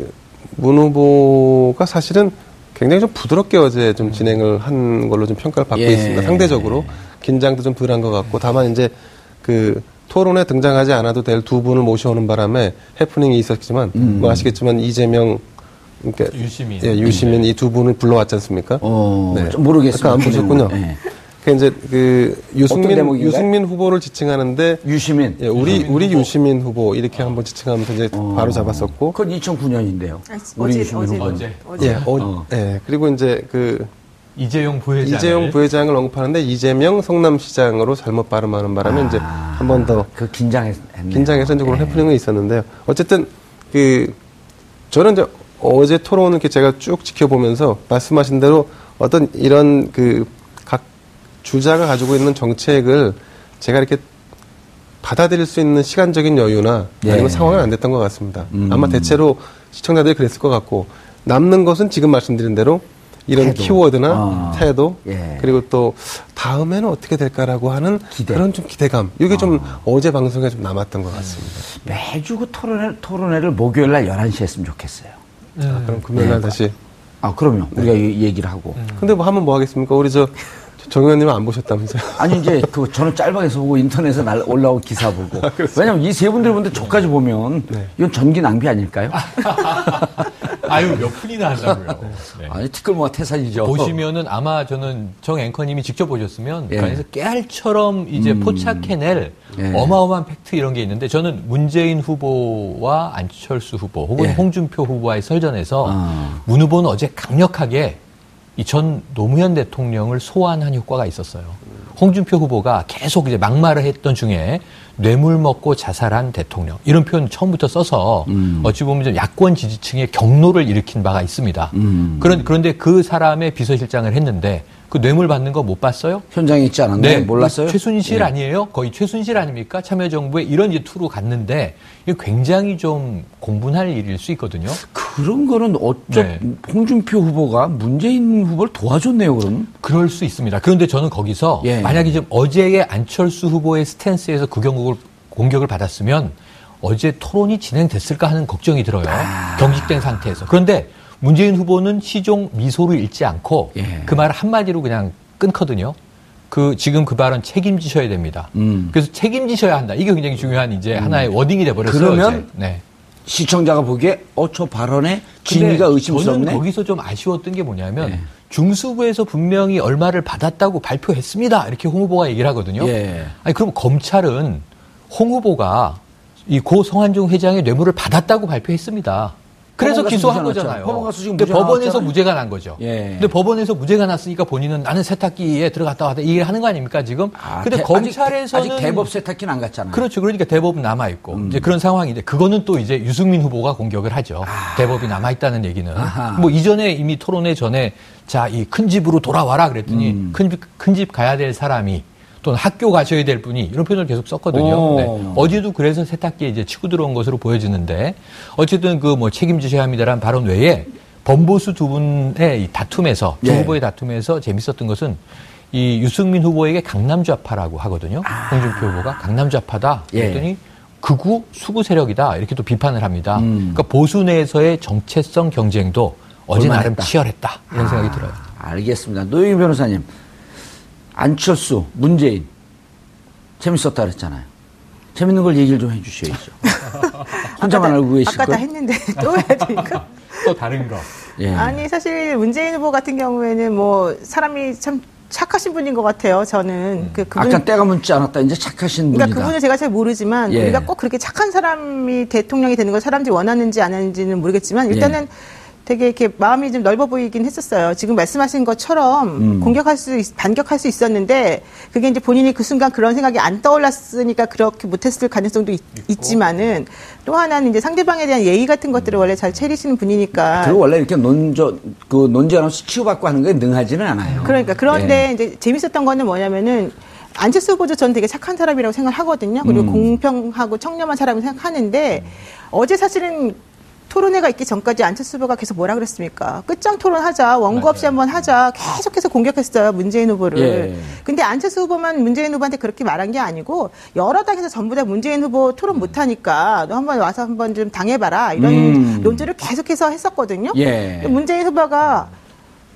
문 후보가 사실은 굉장히 좀 부드럽게 어제 좀 진행을 한 걸로 좀 평가를 받고 예. 있습니다. 상대적으로 긴장도 좀 덜한 것 같고 다만 이제 그 토론에 등장하지 않아도 될 두 분을 모셔오는 바람에 해프닝이 있었지만 음. 뭐 아시겠지만 이재명 그러니까 유시민. 예, 유시민 이두 분을 불러왔지 않습니까? 어, 네. 좀 모르겠습니다. 아까 안 보셨군요. 네. 그 이제 그 유승민? 유승민 후보를 지칭하는데 유시민 예, 우리 우리 유시민 후보 이렇게 한번 지칭하면서 이제 바로 잡았었고 그건 2009년인데요. 아, 우리 어제, 유시민 어제. 어제. 어제. 예, 어, 예. 그리고 이제 그 이재용 부회장. 이재용 부회장을 언급하는데 이재명 성남시장으로 잘못 발음하는 바람에 이제 한 번 더 그 긴장했네요. 긴장해서 이제 그런 예. 해프닝은 있었는데요. 어쨌든 그 저는 이제 어제 토론을 이렇게 제가 쭉 지켜보면서 말씀하신 대로 어떤 이런 그각 주자가 가지고 있는 정책을 제가 이렇게 받아들일 수 있는 시간적인 여유나 예. 아니면 상황은 안 됐던 것 같습니다. 음. 아마 대체로 시청자들이 그랬을 것 같고 남는 것은 지금 말씀드린 대로 이런 태도. 키워드나 아. 태도 예. 그리고 또 다음에는 어떻게 될까라고 하는 기대. 그런 좀 기대감 이게 좀 어제 방송에 좀 남았던 것 같습니다. 매주 그 토론회, 토론회를 목요일 날 11시에 했으면 좋겠어요. 자, 그럼 금요일 날 네. 다시. 아, 그럼요. 우리가 이 얘기를 하고. 근데 뭐 하면 뭐 하겠습니까? 우리 저 정 의원님은 안 보셨다면서요? 아니, 이제 그 저는 짤방에서 보고 인터넷에 날 올라온 기사 보고. 왜냐면 이 세 분들 보는데 저까지 보면 이건 전기 낭비 아닐까요? 아유, 몇 푼이나 한다고요. 네. 아니, 티끌모아 태산이죠. 보시면은 아마 저는 정 앵커님이 직접 보셨으면 예. 그 안에서 깨알처럼 이제 음. 포착해낼 예. 어마어마한 팩트 이런 게 있는데 저는 문재인 후보와 안철수 후보 혹은 예. 홍준표 후보와의 설전에서 아. 문 후보는 어제 강력하게 이 전 노무현 대통령을 소환한 효과가 있었어요. 홍준표 후보가 계속 이제 막말을 했던 중에 뇌물 먹고 자살한 대통령 이런 표현 처음부터 써서 음. 어찌 보면 좀 야권 지지층의 경로를 일으킨 바가 있습니다. 음. 그런 그런데 그 사람의 비서실장을 했는데 그 뇌물 받는 거 못 봤어요? 현장에 있지 않았나요? 몰랐어요? 최순실 예. 아니에요? 거의 최순실 아닙니까? 참여정부에 이런 이제 투로 갔는데 이게 굉장히 좀 공분할 일일 수 있거든요. 그런 거는 어쩌 네. 홍준표 후보가 문재인 후보를 도와줬네요, 그럼. 그럴 수 있습니다. 그런데 저는 거기서 예. 만약에 지금 어제의 안철수 후보의 스탠스에서 그 경국을 공격을 받았으면 어제 토론이 진행됐을까 하는 걱정이 들어요. 아. 경직된 상태에서. 그런데 문재인 후보는 시종 미소를 잃지 않고 예. 그 말을 한마디로 그냥 끊거든요. 그 지금 그 발언 책임지셔야 됩니다. 음. 그래서 책임지셔야 한다. 이게 굉장히 중요한 이제 하나의 워딩이 돼 버렸어요. 그러면 네. 시청자가 보기에 어, 저 발언에 진위가 저는 의심스럽네. 거기서 좀 아쉬웠던 게 뭐냐면 예. 중수부에서 분명히 얼마를 받았다고 발표했습니다. 이렇게 홍 후보가 얘기를 하거든요. 예. 아니 그럼 검찰은 홍 후보가 이 고 성한종 회장의 뇌물을 받았다고 발표했습니다. 그래서 기소한 거잖아요. 근데 법원에서. 무죄가 난 거죠. 예. 근데 법원에서 무죄가 났으니까 본인은 나는 세탁기에 들어갔다 왔다 이 얘기를 하는 거 아닙니까 지금? 아, 근데 대- 검찰에서는 아직, 아직 대법 세탁기는 안 갔잖아요. 그렇죠. 그러니까 대법은 남아 있고 음. 이제 그런 상황인데 그거는 또 이제 유승민 후보가 공격을 하죠. 대법이 남아 있다는 얘기는 아하. 뭐 이전에 이미 토론회 전에 자 이 큰 집으로 돌아와라 그랬더니 음. 큰집 가야 될 사람이 또는 학교 가셔야 될 분이 이런 표현을 계속 썼거든요. 오. 네. 어제도 그래서 세탁기에 이제 치고 들어온 것으로 보여지는데 어쨌든 그 뭐 책임지셔야 합니다라는 발언 외에 범보수 두 분의 이 다툼에서 두 예. 후보의 다툼에서 재밌었던 것은 이 유승민 후보에게 강남 좌파라고 하거든요. 홍준표 후보가 강남 좌파다. 아. 예. 그랬더니 극우 수구 세력이다 이렇게 또 비판을 합니다. 음. 그러니까 보수 내에서의 정체성 경쟁도 어제 나름. 치열했다 이런 아, 생각이 들어요. 알겠습니다. 노영희 변호사님, 안철수, 문재인 재밌었다 그랬잖아요. 재밌는 걸 얘기를 좀 해주셔야죠. 혼자만 알고 계실 아까 다 걸? 했는데 또 해야 되니까. 또 다른 거. 예. 아니 사실 문재인 후보 같은 경우에는 뭐 사람이 참 착하신 분인 것 같아요. 저는 그 그분 아까 때가 묻지 않았다. 이제 착하신 그러니까 분이다. 그분을 제가 잘 모르지만 예. 우리가 꼭 그렇게 착한 사람이 대통령이 되는 걸 사람들이 원하는지 안 하는지는 모르겠지만 일단은 되게 이렇게 마음이 좀 넓어 보이긴 했었어요. 지금 말씀하신 것처럼 음. 공격할 수 있- 반격할 수 있었는데 그게 이제 본인이 그 순간 그런 생각이 안 떠올랐으니까 그렇게 못했을 가능성도 있, 지만은또 하나는 이제 상대방에 대한 예의 같은 것들을 원래 잘 차리시는 분이니까 그리고 원래 이렇게 논저 그 논쟁하면서 치고받고 하는 거에 능하지는 않아요. 그러니까 그런데 예. 이제 재밌었던 거는 뭐냐면은 안철수 후보도 전 되게 착한 사람이라고 생각하거든요. 그리고 음. 공평하고 청렴한 사람을 생각하는데 어제 사실은 토론회가 있기 전까지 안철수 후보가 계속 뭐라 그랬습니까? 끝장 토론하자, 원고 없이 한번 하자, 계속해서 공격했어요 문재인 후보를. 예. 근데 안철수 후보만 문재인 후보한테 그렇게 말한 게 아니고 여러 당에서 전부 다 문재인 후보 토론 못하니까 너 한번 와서 한번 좀 당해봐라 이런 음. 논조를 계속해서 했었거든요. 예. 문재인 후보가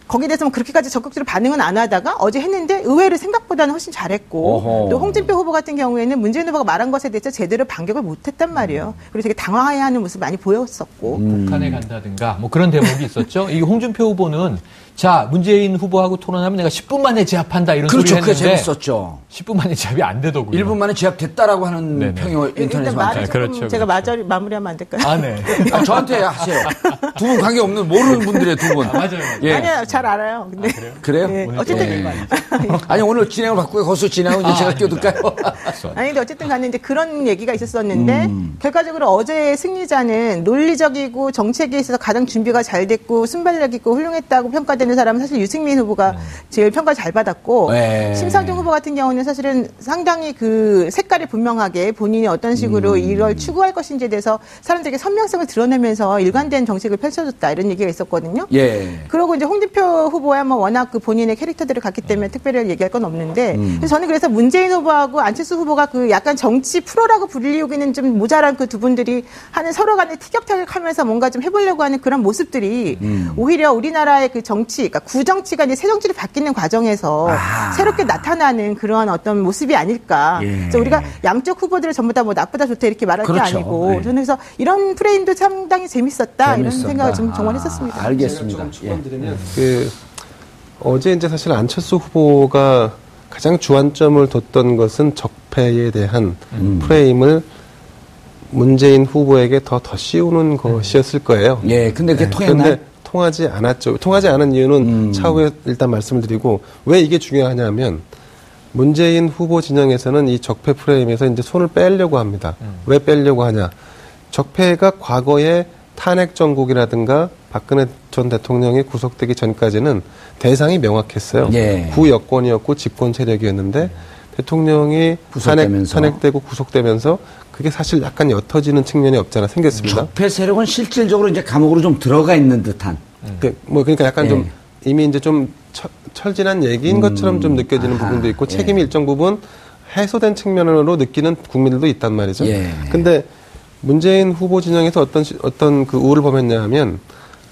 거기에 대해서 뭐 그렇게까지 적극적으로 반응은 안 하다가 어제 했는데 의외로 생각보다는 훨씬 잘했고 어허. 또 홍준표 후보 같은 경우에는 문재인 후보가 말한 것에 대해서 제대로 반격을 못했단 말이에요. 그리고 되게 당황해하는 모습 많이 보였었고 음. 북한에 간다든가 뭐 그런 대목이 있었죠. 이 홍준표 후보는 자 문재인 후보하고 토론하면 내가 10분 만에 제압한다 이런 그렇죠. 소리 그게 했는데 재밌었죠. 10분 만에 제압이 안 되더군요. 1분 만에 제압됐다라고 하는 네네. 평이 인터넷에. 조금 그렇죠, 제가 그렇죠. 마저 마무리하면 안 될까요? 아 네. 아, 저한테 하세요. 두 분 관계 없는 모르는 분들의 두 분. 아, 맞아요. 예. 아니요, 잘 알아요. 근데 그래요? 예, 오늘 어쨌든 예. 좀 아니 오늘 진행을 바꾸고 거기서 진행하고 이제 아, 제가. 끼어들까요? 아니 근데 어쨌든 간에 이제 그런 얘기가 있었었는데 음. 결과적으로 어제의 승리자는 논리적이고 정책에 있어서 가장 준비가 잘 됐고 순발력 있고 훌륭했다고 평가 되는 사람은 사실 유승민 후보가 제일 평가 잘 받았고 음. 네. 심상정 후보 같은 경우는 사실은 상당히 그 색깔이 분명하게 본인이 어떤 식으로 음. 이걸 추구할 것인지에 대해서 사람들에게 선명성을 드러내면서 일관된 정책을 펼쳐줬다 이런 얘기가 있었거든요. 예. 그러고 이제 홍준표 후보야 뭐 워낙 그 본인의 캐릭터들을 갖기 때문에 특별히 얘기할 건 없는데 음. 그래서 저는 그래서 문재인 후보하고 안철수 후보가 그 약간 정치 프로라고 불리우기는 좀 모자란 그 두 분들이 하는 서로 간에 티격태격하면서 뭔가 좀 해보려고 하는 그런 모습들이 음. 오히려 우리나라의 그 정치, 그러니까 구정치가 이제 새 정치로 바뀌는 과정에서 아. 새롭게 나타나는 그런 어떤 모습이 아닐까. 예. 그래서 우리가 양쪽 후보들을 전부 다 뭐 나쁘다 좋다 이렇게 말할 게 그렇죠. 아니고 네. 저는 그래서 이런 프레임도 상당히 재밌었다 이런 재밌었다. 생각을 좀 정말 아, 했었습니다. 알겠습니다. 예. 그 어제 이제 사실 안철수 후보가 가장 주안점을 뒀던 것은 적폐에 대한 음. 프레임을 문재인 후보에게 더 더 씌우는 것이었을 거예요. 예, 근데 그게 네, 통했나요? 통하지 않았죠. 통하지 않은 이유는 음. 차후에 일단 말씀을 드리고 왜 이게 중요하냐면 문재인 후보 진영에서는 이 적폐 프레임에서 이제 손을 빼려고 합니다. 음. 왜 빼려고 하냐? 적폐가 과거에 탄핵 정국이라든가 박근혜 전 대통령이 구속되기 전까지는 대상이 명확했어요. 예. 구여권이었고 집권 세력이었는데 대통령이 탄핵. 탄핵되고 구속되면서 그게 사실 약간 옅어지는 측면이 없잖아 생겼습니다. 적폐 세력은 실질적으로 이제 감옥으로 좀 들어가 있는 듯한. 그, 뭐 그러니까 약간 예. 좀 이미 이제 좀 철, 철진한 얘기인 것처럼 좀 느껴지는 음. 아하, 부분도 있고 예. 책임이 일정 부분 해소된 측면으로 느끼는 국민들도 있단 말이죠. 예. 근데 문재인 후보 진영에서 어떤 시- 어떤 그 우를 범했냐 하면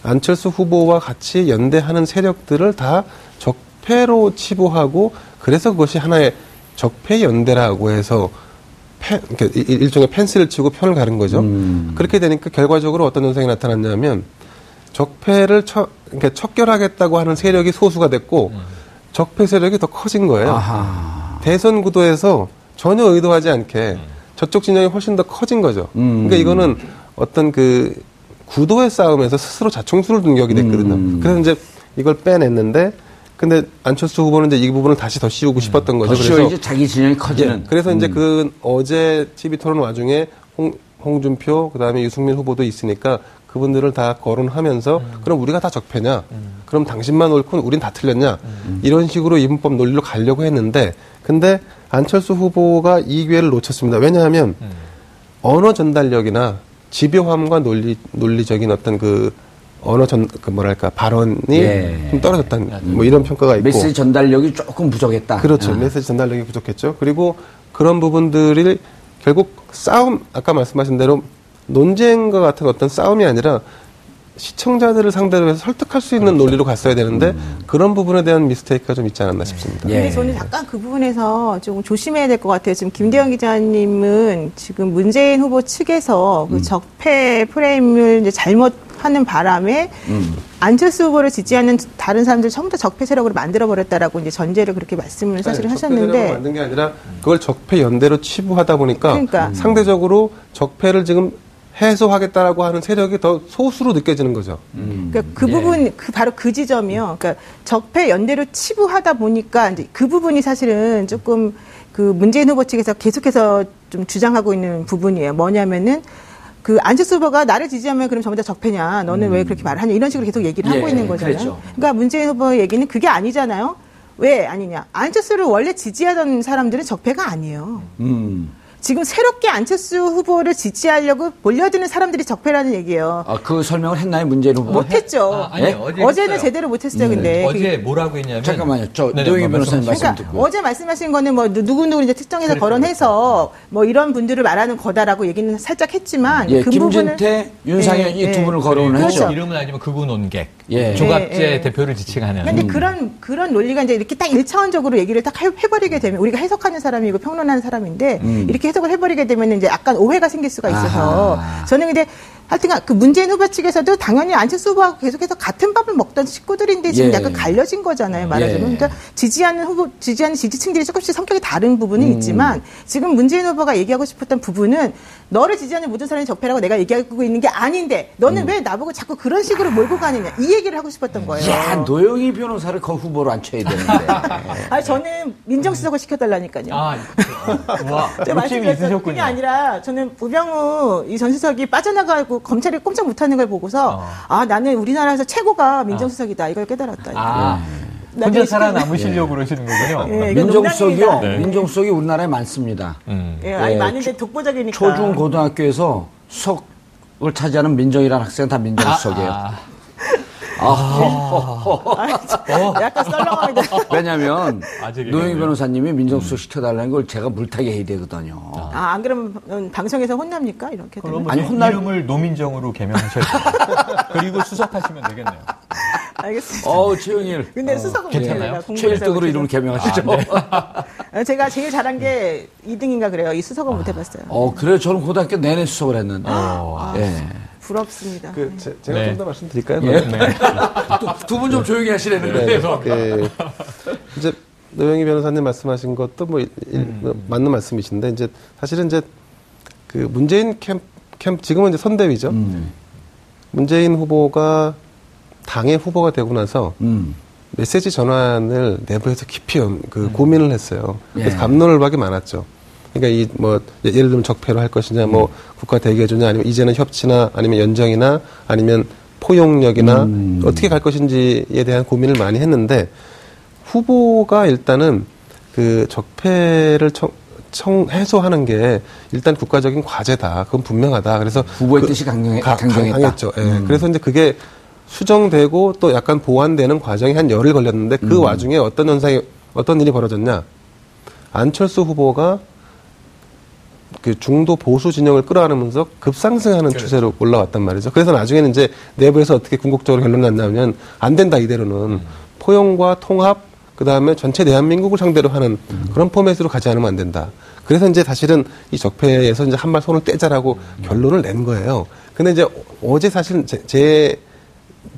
안철수 후보와 같이 연대하는 세력들을 다 적폐로 치부하고 그래서 그것이 하나의 적폐 연대라고 해서 이- 일종의 펜스를 치고 편을 가른 거죠. 음. 그렇게 되니까 결과적으로 어떤 현상이 나타났냐면 적폐를 쳐, 그러니까 척결하겠다고 하는 세력이 소수가 됐고 적폐 세력이 더 커진 거예요. 아하. 대선 구도에서 전혀 의도하지 않게 저쪽 진영이 훨씬 더 커진 거죠. 음. 그러니까 이거는 어떤 그 구도의 싸움에서 스스로 자충수를 둔 격이 됐거든요. 음. 그래서 이제 이걸 빼냈는데 근데 안철수 후보는 이제 이 부분을 다시 더 씌우고 싶었던 거죠. 더 씌워야지 자기 진영이 커지는. 예, 그래서 이제 음. 그 어제 TV 토론 와중에 홍, 홍준표 그다음에 유승민 후보도 있으니까 그분들을 다 거론하면서 음. 그럼 우리가 다 적폐냐? 그럼 당신만 옳고 우린 다 틀렸냐? 음. 이런 식으로 이분법 논리로 가려고 했는데 근데 안철수 후보가 이 기회를 놓쳤습니다. 왜냐하면 음. 언어 전달력이나 집요함과 논리 논리적인 어떤 그 언어 전 그 뭐랄까 발언이 예. 좀 떨어졌다는 뭐 이런 평가가 있고 메시지 전달력이 조금 부족했다. 그렇죠. 아. 메시지 전달력이 부족했죠. 그리고 그런 부분들이 결국 싸움, 아까 말씀하신 대로 논쟁과 같은 어떤 싸움이 아니라 시청자들을 상대로 해서 설득할 수 있는 논리로 갔어야 되는데 그런 부분에 대한 미스테이크가 좀 있지 않았나 싶습니다. 예. 근데 저는 약간 그 부분에서 조금 조심해야 될 것 같아요. 지금 김대영 기자님은 지금 문재인 후보 측에서 음. 그 적폐 프레임을 이제 잘못 하는 바람에 음. 안철수 후보를 지지하는 다른 사람들 전부 다 적폐 세력으로 만들어 버렸다라고 이제 전제를 그렇게 말씀을 사실 적폐 세력을 하셨는데 만든 게 아니라 그걸 적폐 연대로 치부하다 보니까 그러니까. 상대적으로 적폐를 지금 해소하겠다라고 하는 세력이 더 소수로 느껴지는 거죠. 그러니까 그 부분, 그 바로 그 지점이요. 그러니까 적폐 연대로 치부하다 보니까 이제 그 부분이 사실은 조금 그 문재인 후보 측에서 계속해서 좀 주장하고 있는 부분이에요. 뭐냐면은 그 안철수 후보가 나를 지지하면 그럼 전부 다 적폐냐? 너는 왜 그렇게 말하냐? 이런 식으로 계속 얘기를 하고 예, 있는 거잖아요. 그랬죠. 그러니까 문재인 후보 얘기는 그게 아니잖아요. 왜 아니냐? 안철수를 원래 지지하던 사람들은 적폐가 아니에요. 음. 지금 새롭게 안철수 후보를 지지하려고 몰려드는 사람들이 적폐라는 얘기예요. 아, 그 설명을 했나요, 문재인 후보? 못했죠. 아, 아니, 예? 어제 어제는 했어요. 제대로 못했어요, 네. 근데. 어제 그게- 뭐라고 했냐면 잠깐만요. 저 네네, 노영희 뭐 변호사님. 말씀 그러니까 듣고. 어제 말씀하신 거는 뭐 누구 누구 이제 특정해서 그렇죠, 거론해서 뭐 이런 분들을 말하는 거다라고 얘기는 살짝 했지만 예, 그 김진태, 부분을- 윤상현 예, 이두 예. 분을 거론을 그렇죠. 했죠. 이름은 알지만 극우 논객, 예. 조갑재 예, 예. 대표를 지칭하는. 근데 음. 그런 그런 논리가 이제 이렇게 딱 일차원적으로 얘기를 딱 해- 해버리게 되면 우리가 해석하는 사람이고 평론하는 사람인데 음. 이렇게 해석을 해버리게 되면 이제 약간 오해가 생길 수가 있어서 아하. 저는 근데 하여튼 그 문재인 후보 측에서도 당연히 안철수 후보하고 계속해서 같은 밥을 먹던 식구들인데 지금 예. 약간 갈려진 거잖아요 말하자면 예. 그러니까 지지하는 후보 지지하는 지지층들이 조금씩 성격이 다른 부분은 음. 있지만 지금 문재인 후보가 얘기하고 싶었던 부분은 너를 지지하는 모든 사람이 적폐라고 내가 얘기하고 있는 게 아닌데 너는 왜 나보고 자꾸 그런 식으로 몰고 가느냐 이 얘기를 하고 싶었던 거예요. 음. 야, 노영희 변호사를 그 후보로 앉혀야 되는데. 아니 저는 민정수석을 시켜달라니까요. 아, 와, 제가. 있으셨군요. 그게 아니라 저는 우병우 이 전 수석이 빠져나가고 검찰이 꼼짝 못하는 걸 보고서 어. 아 나는 우리나라에서 최고가 민정수석이다 이걸 깨달았다. 아, 나중에 혼자 살아남으시려고 그러시는 거군요. 예, 민정수석이요. 네. 민정수석이 우리나라에 많습니다. 음. 예, 아니 예, 많은데 독보적이니까. 초중 고등학교에서 수석을 차지하는 민정이라는 학생은 다 민정수석이에요. 아, 아, 약간 썰렁합니다. 왜냐면 아직 노영희 얘기하네요. 변호사님이 민정수석 시켜달라는 걸 제가 물타기 해야 되거든요. 아, 안 그러면 방송에서 혼납니까? 이렇게 되면? 그럼 아니, 혼날- 이름을 노민정으로 개명하셔야 돼요. 그리고 수석하시면 되겠네요. 알겠습니다. 어우, 최영일. 근데 수석은 괜찮아요? 못해서. 이름을 개명하시죠. 아, 제가 제일 잘한 게 2등인가 그래요. 이 수석은 못 해봤어요. 어, 그래요. 저는 고등학교 내내 수석을 했는데. 어, 예. 부럽습니다. 그 제, 제가 네. 좀더 말씀드릴까요? 예? 네. 두분 좀 조용히 하시라는 네. 그, 이제 노영희 변호사님 말씀하신 것도 뭐 일- 일- 뭐 맞는 말씀이신데 이제 사실은 이제 그 문재인 캠, 캠 지금은 이제 선대위죠. 음. 문재인 후보가 당의 후보가 되고 나서 음. 메시지 전환을 내부에서 깊이 연- 그 고민을 했어요. 그래서 예. 감론을 박이 많았죠. 그러니까 이 뭐 예를 들면 적폐로 할 것이냐, 뭐 국가 대개주냐, 아니면 이제는 협치나, 아니면 연정이나, 아니면 포용력이나 음. 어떻게 갈 것인지에 대한 고민을 많이 했는데 후보가 일단은 그 적폐를 청, 청 해소하는 게 일단 국가적인 과제다. 그건 분명하다. 그래서 후보의 그- 뜻이 강경해- 가- 강경했다. 강했죠. 예. 음. 그래서 이제 그게 수정되고 또 약간 보완되는 과정이 한 열흘 걸렸는데 그 음. 와중에 어떤 현상이 어떤 일이 벌어졌냐? 안철수 후보가 그 중도 보수 진영을 끌어안으면서 급상승하는 추세로 올라왔단 말이죠. 그래서 나중에는 이제 내부에서 어떻게 궁극적으로 결론이 났냐면 안 된다 이대로는 포용과 통합 그 다음에 전체 대한민국을 상대로 하는 그런 포맷으로 가지 않으면 안 된다. 그래서 이제 사실은 이 적폐에서 이제 한발 손을 떼자라고 결론을 낸 거예요. 근데 이제 어제 사실은 제, 제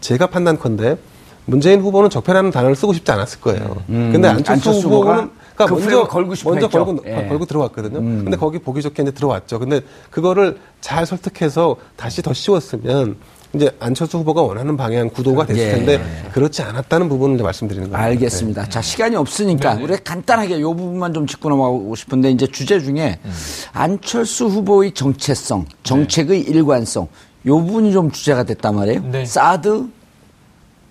제가 판단컨대 문재인 후보는 적폐라는 단어를 쓰고 싶지 않았을 거예요. 음, 근데 안철수, 안철수 후보가 후보는 그러니까 그 먼저 걸고 싶어 먼저 했죠. 걸고 예. 걸고 들어왔거든요. 음. 근데 거기 보기 좋게 이제 들어왔죠. 근데 그거를 잘 설득해서 다시 더 씌웠으면 이제 안철수 후보가 원하는 방향 구도가 됐을 예. 텐데 그렇지 않았다는 부분을 이제 말씀드리는 거예요. 알겠습니다. 자, 시간이 없으니까 우리가 간단하게 이 부분만 좀 짚고 넘어가고 싶은데 이제 주제 중에 안철수 후보의 정체성, 정책의 일관성 요 부분이 좀 주제가 됐단 말이에요. 네. 사드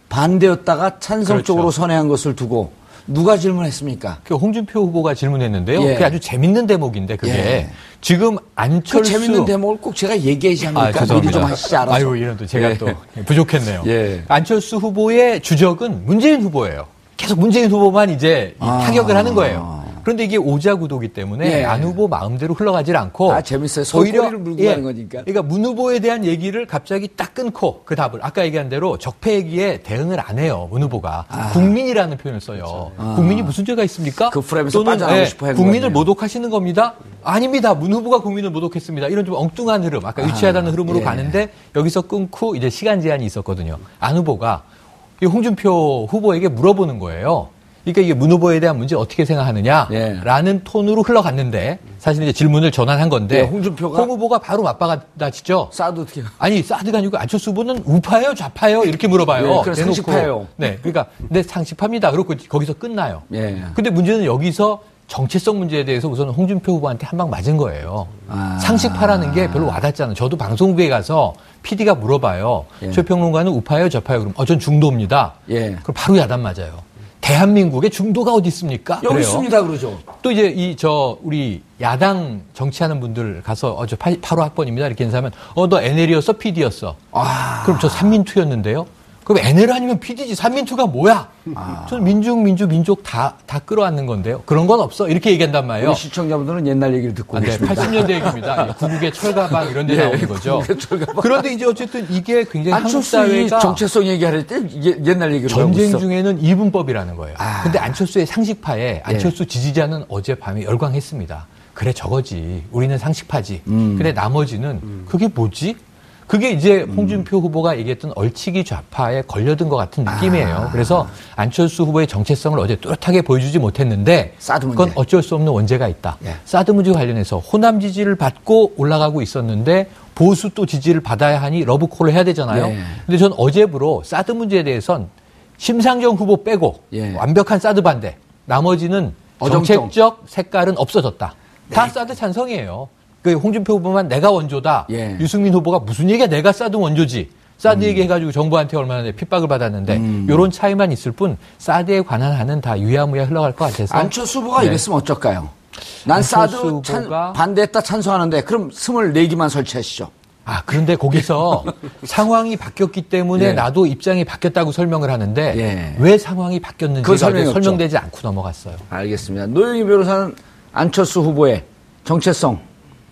반대였다가 찬성 그렇죠. 쪽으로 선회한 것을 두고 누가 질문했습니까? 그 홍준표 후보가 질문했는데요. 예. 그게 아주 재밌는 대목인데 그게 예. 지금 안철수 그 재밌는 대목을 꼭 제가 얘기하지 않을까? 미리 죄송합니다. 좀 하시지 알아서. 아유, 이런 또 제가 예. 또 부족했네요. 예. 안철수 후보의 주적은 문재인 후보예요. 계속 문재인 후보만 이제 이 아. 타격을 하는 거예요. 그런데 이게 오자구도기 때문에 예. 안 후보 마음대로 흘러가질 않고 아, 재밌어요. 소리를 물고 가는 거니까. 그러니까 문 후보에 대한 얘기를 갑자기 딱 끊고 그 답을 아까 얘기한 대로 적폐 얘기에 대응을 안 해요. 문 후보가 국민이라는 표현을 써요. 아. 국민이 무슨 죄가 있습니까? 그 프레임에서 또는, 빠져나오고 예, 싶어 하는 국민을 거네요. 모독하시는 겁니다. 아닙니다. 문 후보가 국민을 모독했습니다. 이런 좀 엉뚱한 흐름, 아까 유치하다는 흐름으로 예. 가는데 여기서 끊고 이제 시간 제한이 있었거든요. 안 후보가 이 홍준표 후보에게 물어보는 거예요. 그러니까 이게 문 후보에 대한 문제 어떻게 생각하느냐라는 예. 톤으로 흘러갔는데 사실 이제 질문을 전환한 건데 예, 홍준표가 홍 후보가 바로 맞받아치죠. 사드 어떻게? 아니 사드가 아니고 안철수 후보는 우파예요, 좌파예요 이렇게 물어봐요. 예. 상식파예요. 네, 그러니까 네 상식파입니다. 그렇고 거기서 끝나요. 예. 근데 문제는 여기서 정체성 문제에 대해서 우선 홍준표 후보한테 한 방 맞은 거예요. 아. 상식파라는 게 별로 와닿잖아요. 저도 방송국에 가서 PD가 물어봐요. 예. 최 평론가는 우파예요, 좌파예요? 그럼 어, 전 중도입니다. 예. 그럼 바로 야단 맞아요. 대한민국에 중도가 어디 있습니까? 여기 그래요. 있습니다 그러죠. 또 이제 이 저 우리 야당 정치하는 분들 가서 어저 8호 학번입니다 이렇게 인사하면 어 너 NL이었어 PD였어. 아. 그럼 저 삼민투였는데요. 그럼 NL 아니면 PD지 삼민투가 뭐야? 아. 저는 민중 민주 민족 다 다 끌어안는 건데요. 그런 건 없어 이렇게 얘기한단 말이에요. 우리 시청자분들은 옛날 얘기를 듣고 아, 네, 계십니다. 80년대 얘기입니다. 예, 구국의 철가방 이런 데 예, 나오는 거죠. 그런데 이제 어쨌든 이게 굉장히 한국 사회가 정체성 얘기할 때 옛날 얘기를 전쟁. 중에는 이분법이라는 거예요. 아. 근데 안철수의 상식파에 안철수 지지자는 어젯밤에 열광했습니다. 그래 저거지. 우리는 상식파지. 음. 그래 나머지는 그게 뭐지? 그게 이제 홍준표 후보가 얘기했던 얼치기 좌파에 걸려든 것 같은 느낌이에요. 아. 그래서 안철수 후보의 정체성을 어제 뚜렷하게 보여주지 못했는데 사드 문제. 그건 어쩔 수 없는 원죄가 있다. 예. 사드 문제 관련해서 호남 지지를 받고 올라가고 있었는데 보수 또 지지를 받아야 하니 러브콜을 해야 되잖아요. 예. 근데 전 어제부로 사드 문제에 대해선 심상정 후보 빼고 예. 완벽한 사드 반대. 나머지는 어정쩡. 정책적 색깔은 없어졌다. 다 사드 찬성이에요. 그 홍준표 후보만 내가 원조다. 예. 유승민 후보가 무슨 얘기야? 내가 사드 원조지. 사드 얘기해가지고 정부한테 얼마나 핍박을 받았는데 이런 차이만 있을 뿐 사드에 관한 한은 다 유야무야 흘러갈 것 같아서 안철수 후보가 네. 이랬으면 어쩔까요? 난 사드 찬- 후보가- 반대했다 찬성하는데 그럼 24기만 설치하시죠. 아, 그런데 거기서 상황이 바뀌었기 때문에 예. 나도 입장이 바뀌었다고 설명을 하는데 예. 왜 상황이 바뀌었는지가 없죠. 설명되지 않고 넘어갔어요. 알겠습니다. 노영희 변호사는 안철수 후보의 정체성,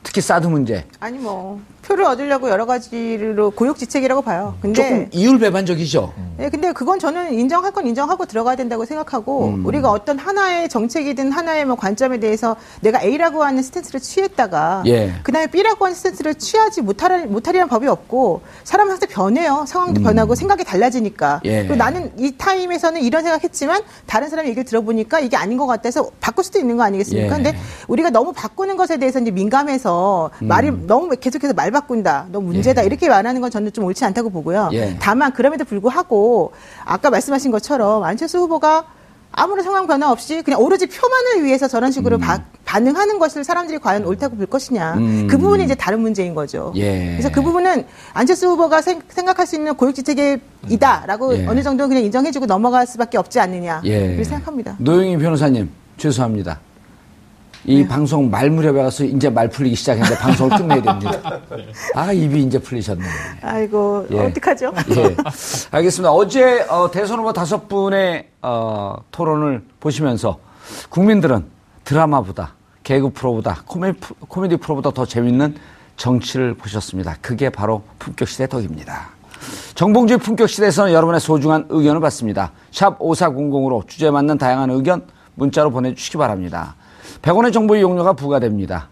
특히 사드 문제. 아니 뭐 표를 얻으려고 여러 가지로 고육지책이라고 봐요. 근데 조금 이율배반적이죠. 네, 근데 그건 저는 인정할 건 인정하고 들어가야 된다고 생각하고 음. 우리가 어떤 하나의 정책이든 하나의 뭐 관점에 대해서 내가 A라고 하는 stance를 취했다가 예. 그다음에 B라고 하는 stance를 취하지 못하리, 못하리라는 법이 없고 사람은 항상 변해요. 상황도 변하고 생각이 달라지니까. 음. 예. 그리고 나는 이 타임에서는 이런 생각했지만 다른 사람 얘기를 들어보니까 이게 아닌 것 같아서 바꿀 수도 있는 거 아니겠습니까? 예. 근데 우리가 너무 바꾸는 것에 대해서 이제 민감해서 음. 말이 너무 계속해서 말바 꾼다, 너무 문제다 이렇게 말하는 건 저는 좀 옳지 않다고 보고요. 예. 다만 그럼에도 불구하고 아까 말씀하신 것처럼 안철수 후보가 아무런 상황 변화 없이 그냥 오로지 표만을 위해서 저런 식으로 음. 바- 반응하는 것을 사람들이 과연 옳다고 볼 것이냐 음. 그 부분이 이제 다른 문제인 거죠. 예. 그래서 그 부분은 안철수 후보가 생, 각할수 있는 고육지책이다라고 예. 어느 정도 그냥 인정해주고 넘어갈 수밖에 없지 않느냐 예. 그렇게 생각합니다. 노영희 변호사님 죄송합니다. 이 네. 방송 말 무렵에 가서 이제 말 풀리기 시작했는데 방송을 끝내야 됩니다. 아 입이 이제 풀리셨네. 아이고 예. 어떡하죠? 예. 알겠습니다. 어제 어, 대선 후보 다섯 분의 어, 토론을 보시면서 국민들은 드라마보다 개그 프로보다 코미디, 프로- 코미디 프로보다 더 재밌는 정치를 보셨습니다. 그게 바로 품격시대 덕입니다. 정봉주의 품격시대에서는 여러분의 소중한 의견을 받습니다. 샵 5400으로 주제에 맞는 다양한 의견 문자로 보내주시기 바랍니다. 100원의 정보 이용료가 부과됩니다.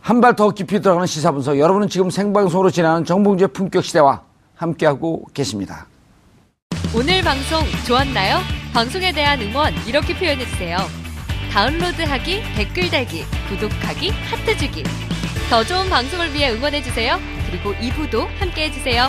한 발 더 깊이 들어가는 시사 분석. 여러분은 지금 생방송으로 진행하는 정봉주의 품격 시대와 함께하고 계십니다. 오늘 방송 좋았나요? 방송에 대한 응원 이렇게 표현해주세요. 다운로드하기, 댓글 달기, 구독하기, 하트 주기. 더 좋은 방송을 위해 응원해주세요. 그리고 2부도 함께 해주세요.